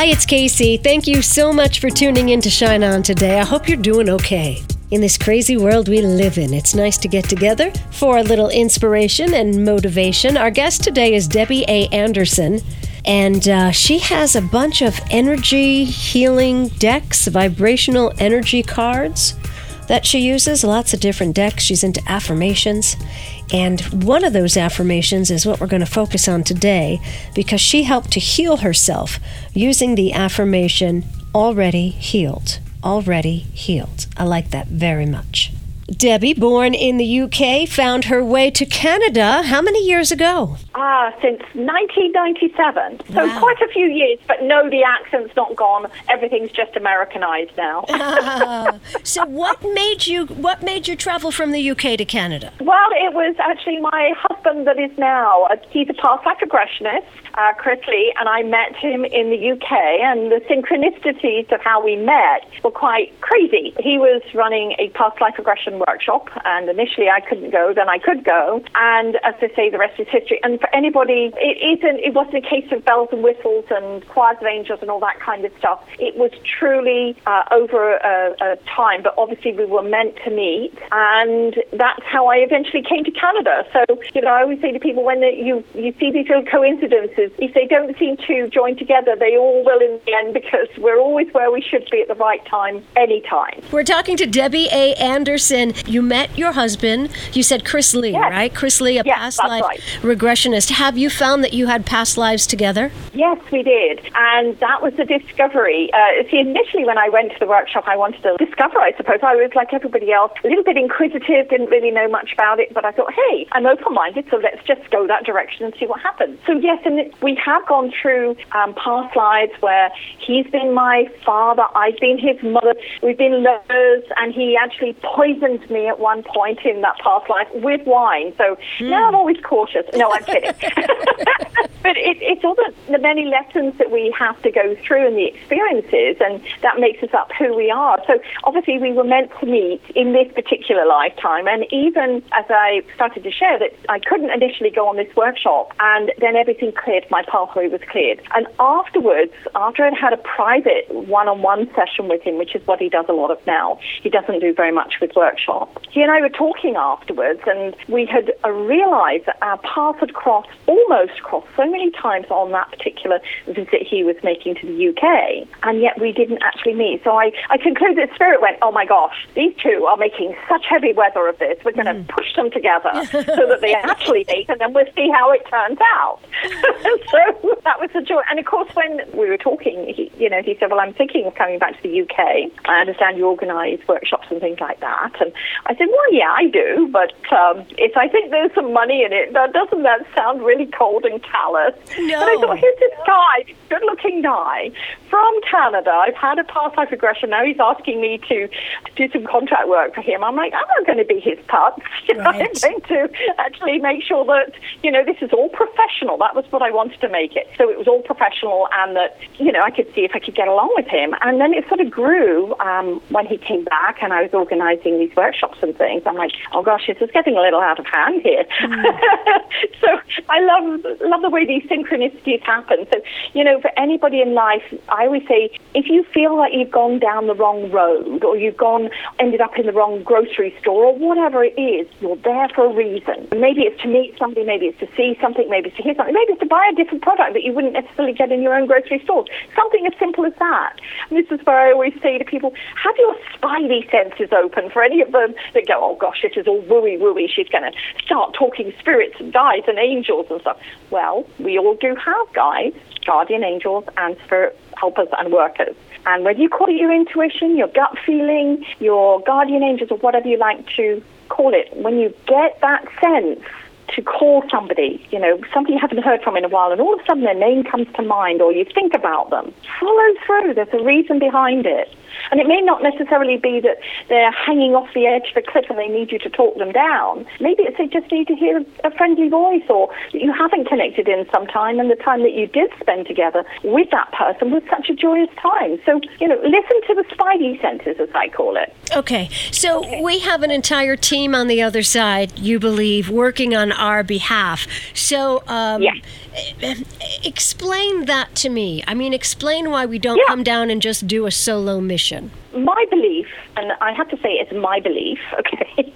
Hi, it's Kacey. Thank you so much for tuning in to Shine On today. I hope you're doing okay. In this crazy world we live in, it's nice to get together for a little inspiration and motivation. Our guest today is Debbie A. Anderson, and uh, she has a bunch of energy healing decks, vibrational energy cards that she uses, lots of different decks. She's into affirmations. And one of those affirmations is what we're going to focus on today because she helped to heal herself using the affirmation already healed. Already healed. I like that very much. Debbie, born in the UK, found her way to Canada how many years ago? Ah, since 1997. So Wow. quite a few years, but no, the accent's not gone. Everything's just Americanized now. So what made you what made you travel from the UK to Canada? well, it was actually my husband that is now. Uh, he's a past life regressionist, uh, Chris Lee, and I met him in the UK, and the synchronicities of how we met were quite crazy. He was running a past life regression workshop, and initially I couldn't go, then I could go, and as I say, the rest is history. And for anybody, it isn't. It wasn't a case of bells and whistles and choirs of angels and all that kind of stuff. It was truly uh, over a, a time, but obviously we were meant to meet, and that's how I eventually came to Canada. So you know, I always say to people when they, you you see these little coincidences, if they don't seem to join together, they all will in the end because we're always where we should be at the right time, anytime. We're talking to Debbie A. Anderson. You met your husband. You said Chris Lee, Yes. right? Chris Lee, a Yes, past life right. Have you found that you had past lives together? Yes, we did. And that was the discovery. Uh, see, initially when I went to the workshop, I wanted to discover, I suppose. I was like everybody else, a little bit inquisitive, didn't really know much about it, but I thought, hey, I'm open minded, so let's just go that direction and see what happens. So, yes, and we have gone through um, past lives where he's been my father, I've been his mother, we've been lovers, and he actually poisoned me at one point in that past life with wine. So now I'm always cautious. No, I'm kidding. but it, it's all the, the many lessons that we have to go through and the experiences, and that makes us up who we are. So obviously, we were meant to meet in this particular lifetime. And even as I started to share that I couldn't initially go on this workshop, and then everything cleared, my pathway was cleared. And afterwards, after I'd had a private one on one session with him, which is what he does a lot of now, he doesn't do very much with workshops. He and I were talking afterwards, and we had realized that our paths had crossed, almost crossed so many times on that particular visit he was making to the UK, and yet we didn't actually meet. So I, I concluded that Spirit went, oh my gosh, these two are making such heavy weather of this. We're going to push them together so that they actually meet, and then we'll see how it turns out. so that was the joy. And of course, when we were talking, he, you know, he said, well, I'm thinking of coming back to the UK. I understand you organise workshops and things like that. And I said, well, yeah, I do, but um, if I think there's some money in it, that doesn't that sound really cold and callous? No. And I thought, here's this guy, good-looking guy from Canada. I've had a past life regression. Now he's asking me to do some contract work for him. I'm like, I'm not going to be his putz. You know, I'm going to actually make sure that you know this is all professional. That was what I wanted to make it. So it was all professional, and that you know I could see if I could get along with him. And then it sort of grew um, when he came back, and I was organising these workshops and things. I'm like, oh gosh, this is getting a little out of hand here. so I love love the way these synchronicities happen. So you know, for anybody in life, I always say if you feel like you've gone down the wrong road, or you've gone ended up in the wrong grocery store, or whatever it is, you're there for a reason. Maybe it's to meet somebody, maybe it's to see something, maybe it's to hear something, maybe it's to buy a different product that you wouldn't necessarily get in your own grocery store. Something as simple as that. And this is where I always say to people, have your spidey senses open for any of them that go, oh gosh, this is all wooey wooey. She's going to start talking spirits and guides and angels and stuff. Well, we all do have guides, guardian angels, and spirit helpers and workers. And whether you call it your intuition, your gut feeling, your guardian angels, or whatever you like to call it, when you get that sense, to call somebody, you know, somebody you haven't heard from in a while, and all of a sudden their name comes to mind, or you think about them, follow through. There's a reason behind it. And it may not necessarily be that they're hanging off the edge of a cliff and they need you to talk them down. Maybe it's they just need to hear a friendly voice or that you haven't connected in some time and the time that you did spend together with that person was such a joyous time. So, you know, listen to the spidey senses, as I call it. Okay. So okay. we have an entire team on the other side, you believe, working on our behalf. So, um, yeah. Eh, eh, explain that to me. I mean, explain why we don't yeah. come down and just do a solo mission mission? My belief, and I have to say it's my belief, okay,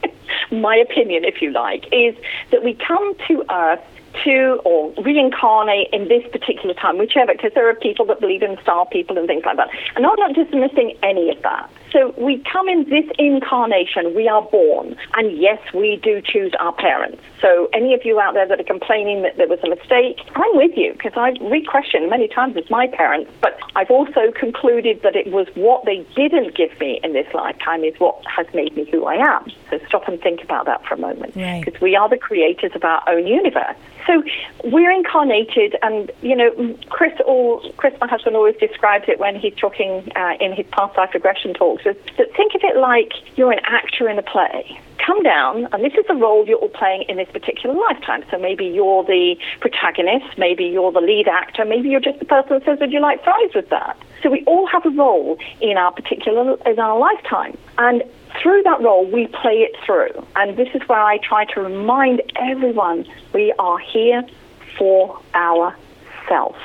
my opinion, if you like, is that we come to Earth to or reincarnate in this particular time, whichever, because there are people that believe in star people and things like that. And I'm not dismissing any of that. So we come in this incarnation, we are born, and yes, we do choose our parents. So any of you out there that are complaining that there was a mistake, I'm with you because I've re-questioned many times as my parents, but I've also concluded that it was what they didn't give me in this lifetime is what has made me who I am. So stop and think about that for a moment because right. we are the creators of our own universe. So we're incarnated, and you know, Chris, or Chris, my husband, always describes it when he's talking uh, in his past life regression talks. Is that think of it like you're an actor in a play. Come down, and this is the role you're all playing in this particular lifetime. So maybe you're the protagonist, maybe you're the lead actor, maybe you're just the person that says, "Would you like fries with that?" So we all have a role in our particular in our lifetime, and through that role, we play it through. And this is where I try to remind everyone we are here for ourselves.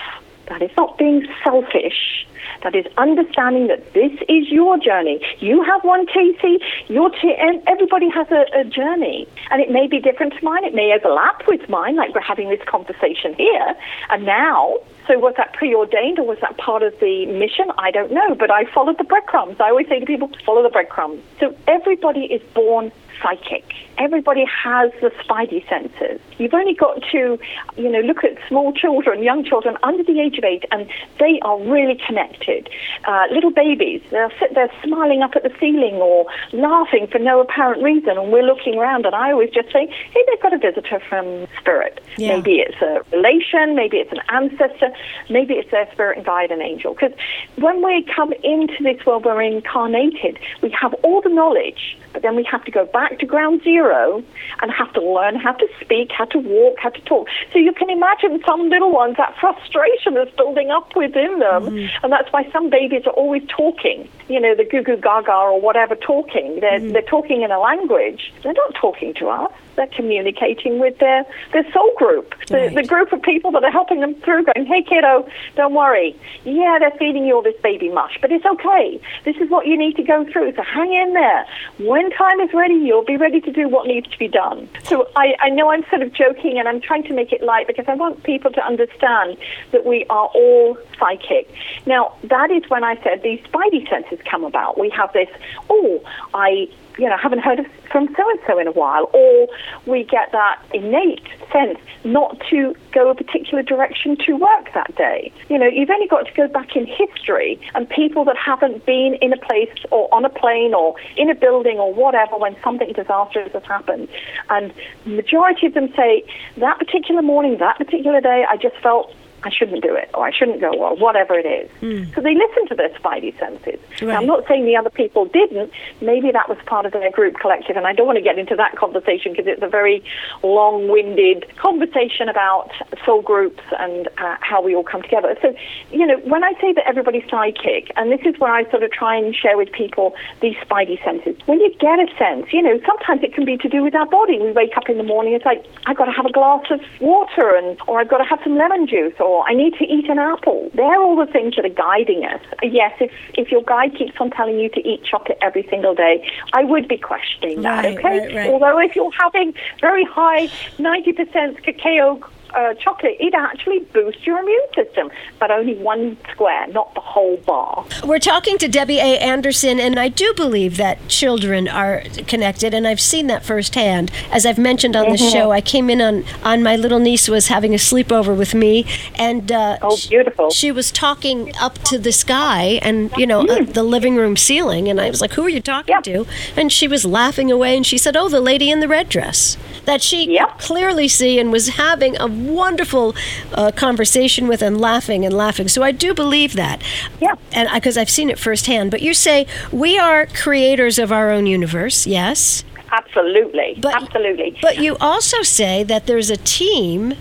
That is not being selfish. That is understanding that this is your journey. You have one Kacey, your t- and everybody has a, a journey. And it may be different to mine. It may overlap with mine, like we're having this conversation here. And now so was that preordained or was that part of the mission? I don't know, but I followed the breadcrumbs. I always say to people, follow the breadcrumbs. So everybody is born psychic. Everybody has the spidey senses. You've only got to, you know, look at small children, young children under the age of eight, and they are really connected. Uh, little babies, they'll sit there smiling up at the ceiling or laughing for no apparent reason, and we're looking around, and I always just say, hey, they've got a visitor from spirit. Yeah. Maybe it's a relation, maybe it's an ancestor, maybe it's their spirit guide and angel. Because when we come into this world, we're incarnated, we have all the knowledge but then we have to go back to ground zero and have to learn how to speak, how to walk, how to talk. So you can imagine some little ones, that frustration is building up within them. Mm-hmm. And that's why some babies are always talking, you know, the goo goo gaga or whatever talking. They're, mm-hmm. they're talking in a language. They're not talking to us they're communicating with their, their soul group, the, right. the group of people that are helping them through, going, hey, kiddo, don't worry. Yeah, they're feeding you all this baby mush, but it's okay. This is what you need to go through, so hang in there. When time is ready, you'll be ready to do what needs to be done. So I, I know I'm sort of joking and I'm trying to make it light because I want people to understand that we are all psychic. Now, that is when I said these spidey senses come about. We have this, oh, I you know, haven't heard from so and so in a while, or we get that innate sense not to go a particular direction to work that day. You know, you've only got to go back in history and people that haven't been in a place or on a plane or in a building or whatever when something disastrous has happened. And the majority of them say, that particular morning, that particular day, I just felt I shouldn't do it, or I shouldn't go, or whatever it is. Mm. So they listen to their spidey senses. Right. Now, I'm not saying the other people didn't. Maybe that was part of their group collective, and I don't want to get into that conversation because it's a very long-winded conversation about soul groups and uh, how we all come together. So, you know, when I say that everybody's psychic, and this is where I sort of try and share with people these spidey senses. When you get a sense, you know, sometimes it can be to do with our body. We wake up in the morning, it's like I've got to have a glass of water, and or I've got to have some lemon juice, or or I need to eat an apple. They're all the things that are guiding us. Yes, if, if your guide keeps on telling you to eat chocolate every single day, I would be questioning that, right, okay? Right, right. Although if you're having very high 90% cacao uh, chocolate, it actually boosts your immune system, but only one square, not the whole bar. We're talking to Debbie A. Anderson, and I do believe that children are connected, and I've seen that firsthand. As I've mentioned on mm-hmm. the show, I came in on, on my little niece was having a sleepover with me, and uh, oh, beautiful. She, she, was talking up to the sky and, you know, mm. uh, the living room ceiling, and I was like, Who are you talking to? And she was laughing away, and she said, Oh, the lady in the red dress. that she Yep. clearly see and was having a wonderful uh, conversation with and laughing and laughing. So I do believe that. Yeah. And because I've seen it firsthand. But you say we are creators of our own universe, yes? Absolutely. But- Absolutely. But you also say that there's a team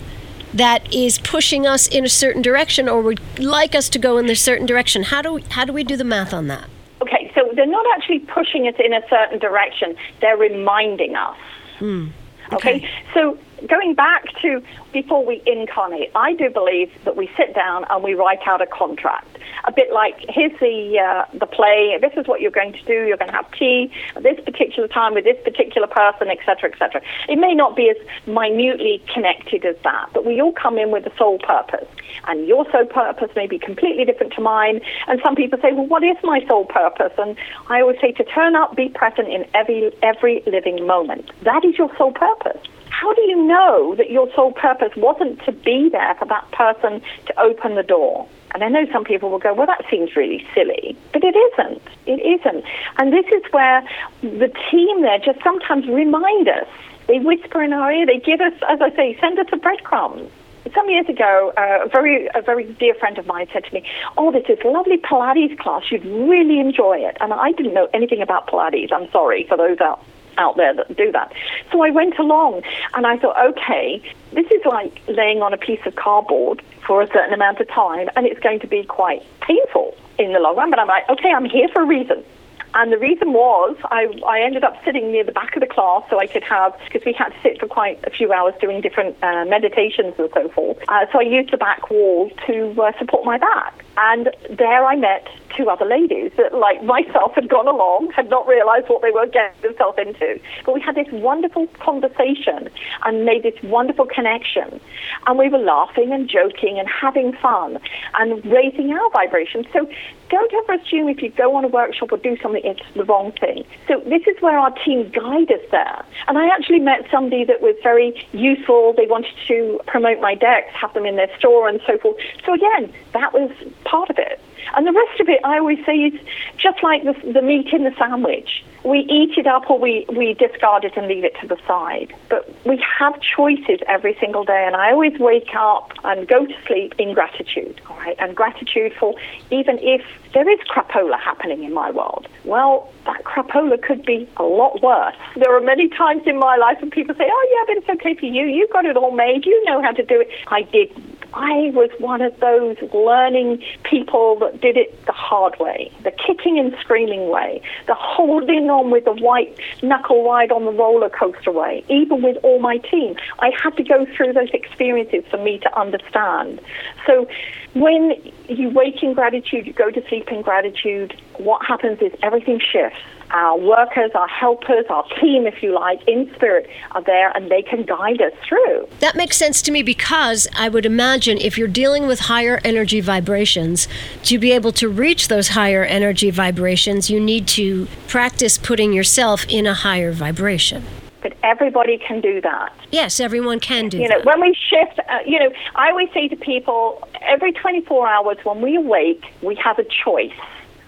that is pushing us in a certain direction or would like us to go in a certain direction. How do we, how do we do the math on that? Okay, so they're not actually pushing us in a certain direction, they're reminding us. okay. Okay, so going back to before we incarnate, I do believe that we sit down and we write out a contract. A bit like here's the uh, the play. This is what you're going to do. You're going to have tea at this particular time with this particular person, etc., etc. It may not be as minutely connected as that, but we all come in with a sole purpose, and your sole purpose may be completely different to mine. And some people say, well, what is my sole purpose? And I always say to turn up, be present in every every living moment. That is your sole purpose how do you know that your sole purpose wasn't to be there for that person to open the door? And I know some people will go, well, that seems really silly. But it isn't. It isn't. And this is where the team there just sometimes remind us. They whisper in our ear. They give us, as I say, send us a breadcrumbs. Some years ago, uh, a very a very dear friend of mine said to me, "Oh, this is lovely Pilates class. You'd really enjoy it." And I didn't know anything about Pilates. I'm sorry for those out out there that do that. So I went along and I thought, okay, this is like laying on a piece of cardboard for a certain amount of time and it's going to be quite painful in the long run. But I'm like, okay, I'm here for a reason. And the reason was I, I ended up sitting near the back of the class so I could have, because we had to sit for quite a few hours doing different uh, meditations and so forth. Uh, so I used the back wall to uh, support my back. And there I met two other ladies that, like myself, had gone along, had not realized what they were getting themselves into. But we had this wonderful conversation and made this wonderful connection. And we were laughing and joking and having fun and raising our vibrations. So don't ever assume if you go on a workshop or do something, it's the wrong thing. So this is where our team guide us there. And I actually met somebody that was very useful. They wanted to promote my decks, have them in their store and so forth. So again, that was part of it. And the rest of it, I always say, is just like the, the meat in the sandwich. We eat it up or we, we discard it and leave it to the side. But we have choices every single day. And I always wake up and go to sleep in gratitude, all right? And gratitude for even if there is crapola happening in my world. Well, that crapola could be a lot worse. There are many times in my life when people say, oh, yeah, but it's okay for you. You've got it all made. You know how to do it. I didn't. I was one of those learning people that did it the hard way, the kicking and screaming way, the holding on with the white knuckle ride on the roller coaster way, even with all my team. I had to go through those experiences for me to understand. So when you wake in gratitude, you go to sleep in gratitude, what happens is everything shifts. Our workers, our helpers, our team, if you like, in spirit are there and they can guide us through. That makes sense to me because I would imagine if you're dealing with higher energy vibrations, to be able to reach those higher energy vibrations, you need to practice putting yourself in a higher vibration. But everybody can do that. Yes, everyone can do that. You know, that. when we shift, uh, you know, I always say to people, every 24 hours when we awake, we have a choice.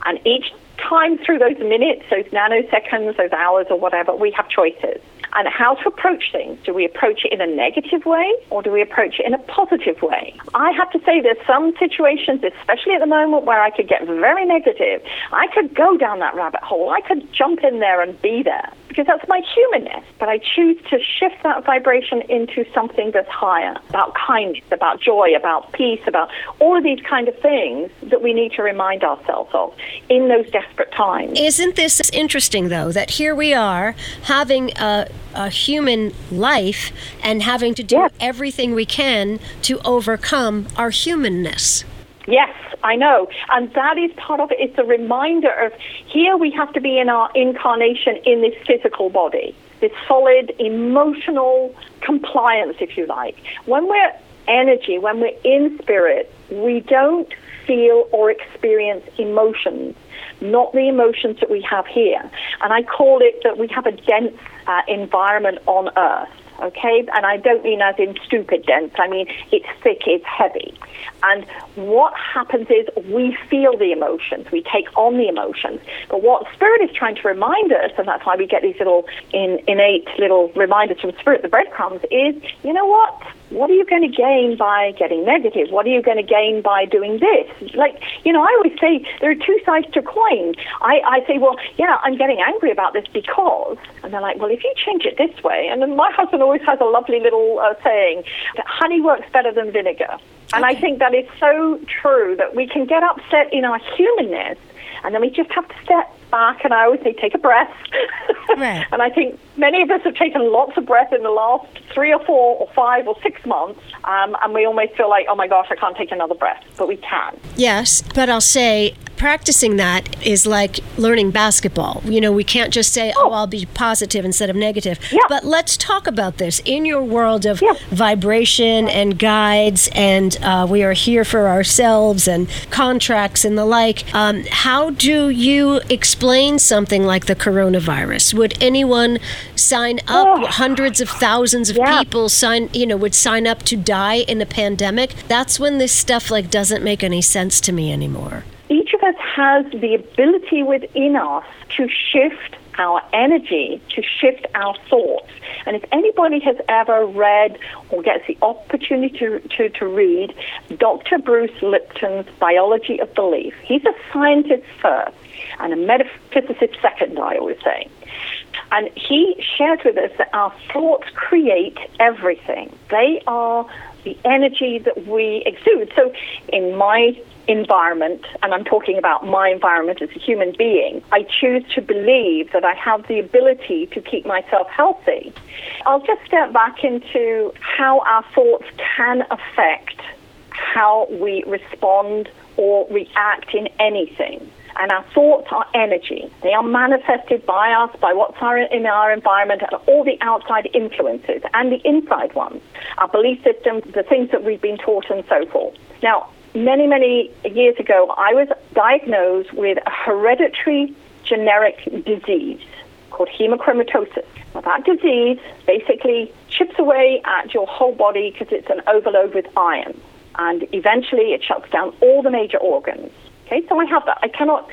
And each time through those minutes, those nanoseconds, those hours or whatever, we have choices. And how to approach things. Do we approach it in a negative way or do we approach it in a positive way? I have to say there's some situations, especially at the moment, where I could get very negative. I could go down that rabbit hole. I could jump in there and be there because that's my humanness. But I choose to shift that vibration into something that's higher, about kindness, about joy, about peace, about all of these kind of things that we need to remind ourselves of in those desperate times. Isn't this interesting, though, that here we are having a, a human life and having to do Yes. everything we can to overcome our humanness? Yes, I know. And that is part of it. It's a reminder of here we have to be in our incarnation in this physical body, this solid emotional compliance, if you like. When we're energy, when we're in spirit, we don't feel or experience emotions, not the emotions that we have here. And I call it that we have a dense uh, environment on Earth. Okay? And I don't mean as in stupid dense, I mean it's thick, it's heavy. And what happens is we feel the emotions, we take on the emotions. But what Spirit is trying to remind us, and that's why we get these little in, innate little reminders from Spirit, the breadcrumbs, is you know what? What are you going to gain by getting negative? What are you going to gain by doing this? Like, you know, I always say there are two sides to a coin. I, I say, well, yeah, I'm getting angry about this because, and they're like, well, if you change it this way, and then my husband always has a lovely little uh, saying that honey works better than vinegar. And I think that is so true that we can get upset in our humanness and then we just have to step back and I always say take a breath. Right. and I think many of us have taken lots of breath in the last three or four or five or six months, um, and we almost feel like, oh my gosh, I can't take another breath, but we can. Yes, but I'll say practicing that is like learning basketball. You know, we can't just say, oh, I'll be positive instead of negative. Yeah. But let's talk about this. In your world of Yeah. vibration and guides, and uh, we are here for ourselves and contracts and the like, um, how do you explain something like the coronavirus? Would anyone sign up? Oh. Hundreds of thousands of Yeah. people sign, you know, would sign up to die in a pandemic. That's when this stuff like doesn't make any sense to me anymore. each of us has the ability within us to shift our energy, to shift our thoughts. And if anybody has ever read or gets the opportunity to, to, to read Dr. Bruce Lipton's Biology of Belief, he's a scientist first and a metaphysicist second, I always say. And he shares with us that our thoughts create everything. They are the energy that we exude. So, in my environment, and I'm talking about my environment as a human being, I choose to believe that I have the ability to keep myself healthy. I'll just step back into how our thoughts can affect how we respond or react in anything. And our thoughts are energy. They are manifested by us, by what's in our environment, and all the outside influences and the inside ones, our belief systems, the things that we've been taught, and so forth. Now, many, many years ago, I was diagnosed with a hereditary generic disease called hemochromatosis. Now, that disease basically chips away at your whole body because it's an overload with iron. And eventually it shuts down all the major organs. Okay, so I have that. I cannot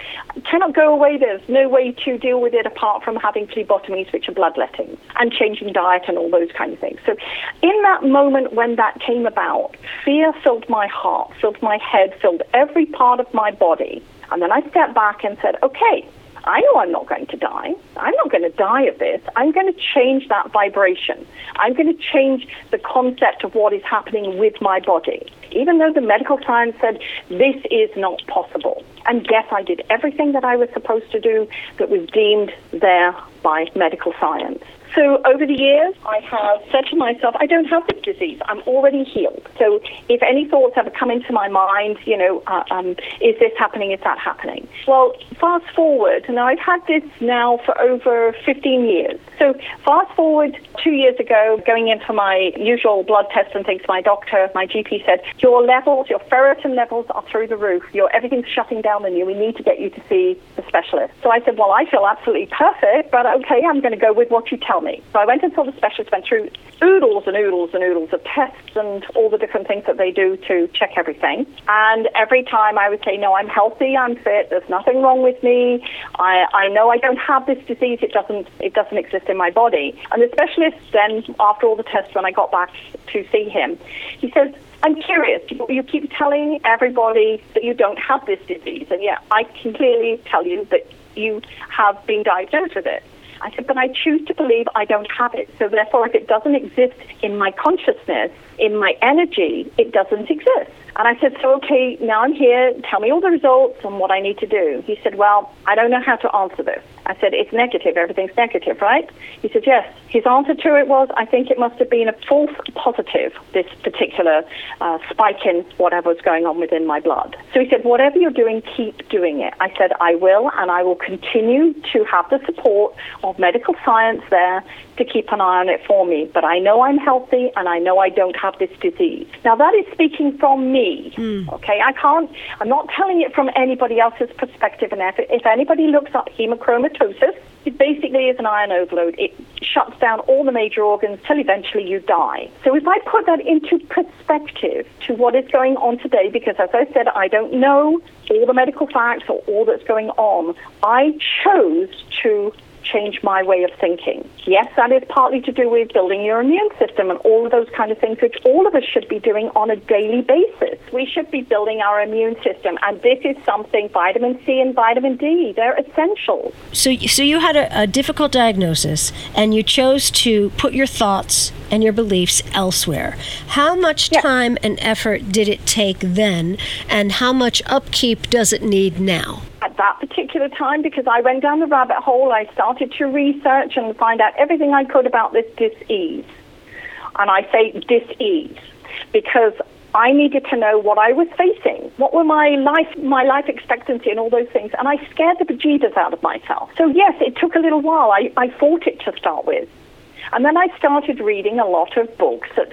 cannot go away. There's no way to deal with it apart from having phlebotomies, which are bloodlettings, and changing diet and all those kind of things. So, in that moment when that came about, fear filled my heart, filled my head, filled every part of my body. And then I stepped back and said, okay, I know I'm not going to die. I'm not going to die of this. I'm going to change that vibration. I'm going to change the concept of what is happening with my body. Even though the medical science said this is not possible. And yes, I did everything that I was supposed to do that was deemed there by medical science. So over the years, I have said to myself, I don't have this disease. I'm already healed. So if any thoughts ever come into my mind, you know, uh, um, is this happening? Is that happening? Well, fast forward, and I've had this now for over 15 years. So fast forward two years ago, going in for my usual blood tests and things, my doctor, my GP said, your levels, your ferritin levels are through the roof. Your everything's shutting down on you. We need to get you to see the specialist. So I said, well, I feel absolutely perfect, but okay, I'm going to go with what you tell me. So I went and saw the specialist, went through oodles and oodles and oodles of tests and all the different things that they do to check everything. And every time I would say, no, I'm healthy, I'm fit, there's nothing wrong with me. I, I know I don't have this disease. It doesn't, it doesn't exist in my body. And the specialist then, after all the tests, when I got back to see him, he says, I'm curious. You keep telling everybody that you don't have this disease, and yet I can clearly tell you that you have been diagnosed with it. I said, but I choose to believe I don't have it. So therefore, if it doesn't exist in my consciousness, in my energy, it doesn't exist. And I said, so okay, now I'm here. Tell me all the results and what I need to do. He said, well, I don't know how to answer this. I said, it's negative. Everything's negative, right? He said, yes. His answer to it was, I think it must have been a false positive, this particular uh, spike in whatever was going on within my blood. So he said, whatever you're doing, keep doing it. I said, I will, and I will continue to have the support of medical science there to keep an eye on it for me, but I know I'm healthy and I know I don't have this disease. Now, that is speaking from me. Mm. Okay, I can't, I'm not telling it from anybody else's perspective. And if, if anybody looks up hemochromatosis, it basically is an iron overload. It shuts down all the major organs till eventually you die. So if I put that into perspective to what is going on today, because as I said, I don't know all the medical facts or all that's going on, I chose to change my way of thinking. Yes, that is partly to do with building your immune system and all of those kind of things, which all of us should be doing on a daily basis. We should be building our immune system, and this is something vitamin C and vitamin D, they're essential. So, so you had a, a difficult diagnosis, and you chose to put your thoughts and your beliefs elsewhere. How much time and effort did it take then, and how much upkeep does it need now? At that particular time because I went down the rabbit hole. I started to research and find out everything I could about this disease. And I say disease because I needed to know what I was facing. What were my life, my life expectancy, and all those things. And I scared the bejesus out of myself. So yes, it took a little while. I, I fought it to start with, and then I started reading a lot of books that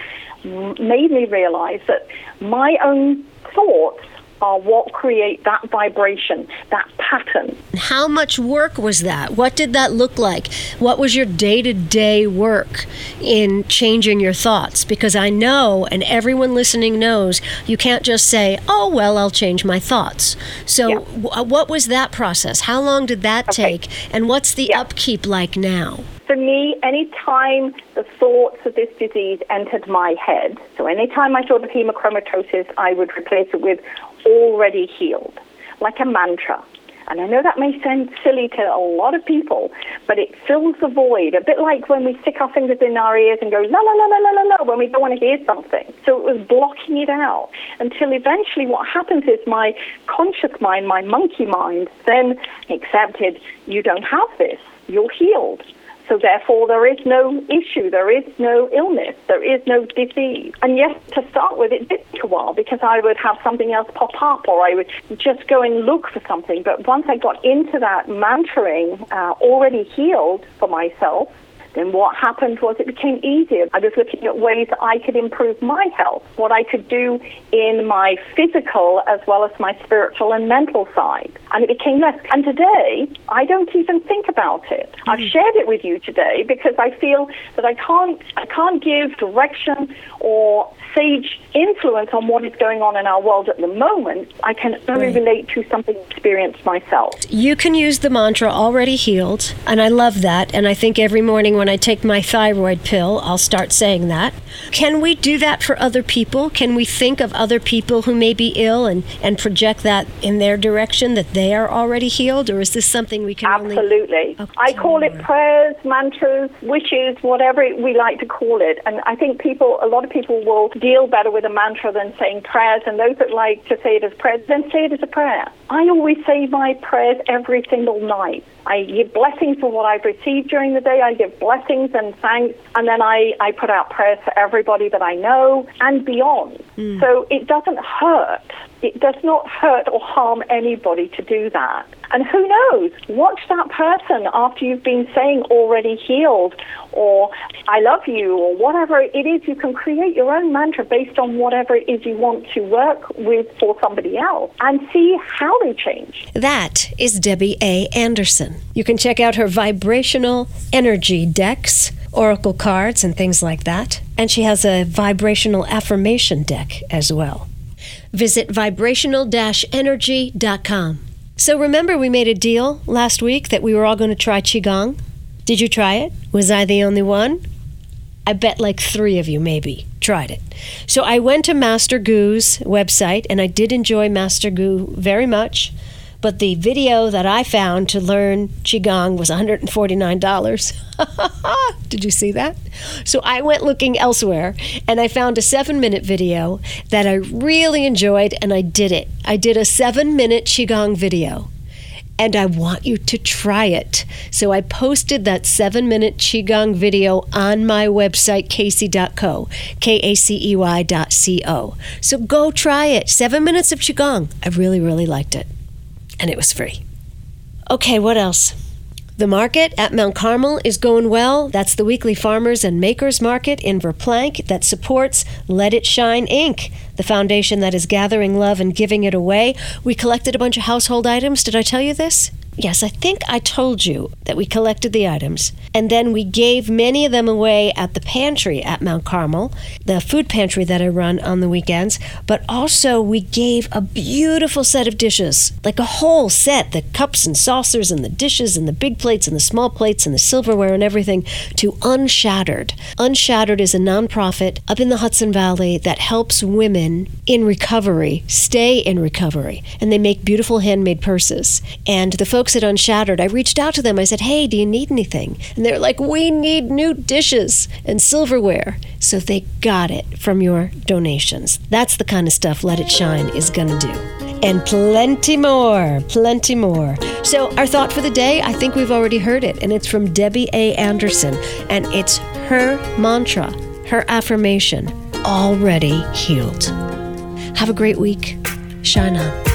made me realize that my own thoughts are what create that vibration, that pattern. How much work was that? What did that look like? What was your day to day work in changing your thoughts? Because I know, and everyone listening knows, you can't just say, oh, well, I'll change my thoughts. So, yeah. w- uh, what was that process? How long did that okay. take? And what's the yeah. upkeep like now? For me, anytime the thoughts of this disease entered my head, so anytime I thought of hemochromatosis, I would replace it with already healed, like a mantra. And I know that may sound silly to a lot of people, but it fills the void, a bit like when we stick our fingers in our ears and go la la la la la la la when we don't want to hear something. So it was blocking it out until eventually what happens is my conscious mind, my monkey mind, then accepted you don't have this, you're healed. So therefore, there is no issue, there is no illness, there is no disease. And yes, to start with, it did take a while because I would have something else pop up, or I would just go and look for something. But once I got into that mantraing, uh, already healed for myself, then what happened was it became easier. I was looking at ways that I could improve my health, what I could do in my physical as well as my spiritual and mental side. And it became less. And today, I don't even think about it. Mm-hmm. I've shared it with you today because I feel that I can't, I can't give direction or sage influence on what is going on in our world at the moment. I can only right. relate to something experienced myself. You can use the mantra already healed, and I love that. And I think every morning when I take my thyroid pill, I'll start saying that. Can we do that for other people? Can we think of other people who may be ill and, and project that in their direction that they are already healed? Or is this something we can Absolutely. Only... I call it prayers, mantras, wishes, whatever we like to call it. And I think people, a lot of people will deal better with a mantra than saying prayers. And those that like to say it as prayers, then say it as a prayer. I always say my prayers every single night. I give blessings for what I've received during the day. I give blessings and thanks. And then I, I put out prayers for everybody that I know and beyond. Mm. So it doesn't hurt. It does not hurt or harm anybody to do that. And who knows? Watch that person after you've been saying already healed or I love you or whatever it is. You can create your own mantra based on whatever it is you want to work with for somebody else and see how they change. That is Debbie A. Anderson. You can check out her vibrational energy decks, oracle cards, and things like that. And she has a vibrational affirmation deck as well. Visit vibrational energy.com. So remember, we made a deal last week that we were all going to try Qigong? Did you try it? Was I the only one? I bet like three of you maybe tried it. So I went to Master Gu's website and I did enjoy Master Gu very much. But the video that I found to learn Qigong was $149. Did you see that? So I went looking elsewhere and I found a seven minute video that I really enjoyed and I did it. I did a seven minute Qigong video and I want you to try it. So I posted that seven minute Qigong video on my website, kacey.co, K A C E Y dot C O. So go try it. Seven minutes of Qigong. I really, really liked it and it was free. Okay, what else? The market at Mount Carmel is going well. That's the weekly farmers and makers market in Verplanck that supports Let It Shine Inc., the foundation that is gathering love and giving it away. We collected a bunch of household items. Did I tell you this? Yes, I think I told you that we collected the items and then we gave many of them away at the pantry at Mount Carmel, the food pantry that I run on the weekends. But also, we gave a beautiful set of dishes, like a whole set the cups and saucers and the dishes and the big plates and the small plates and the silverware and everything to Unshattered. Unshattered is a nonprofit up in the Hudson Valley that helps women in recovery stay in recovery. And they make beautiful handmade purses. And the folks at Unshattered, I reached out to them. I said, Hey, do you need anything? And they're like, we need new dishes and silverware. So they got it from your donations. That's the kind of stuff Let It Shine is going to do. And plenty more, plenty more. So, our thought for the day, I think we've already heard it, and it's from Debbie A. Anderson, and it's her mantra, her affirmation already healed. Have a great week. Shine on.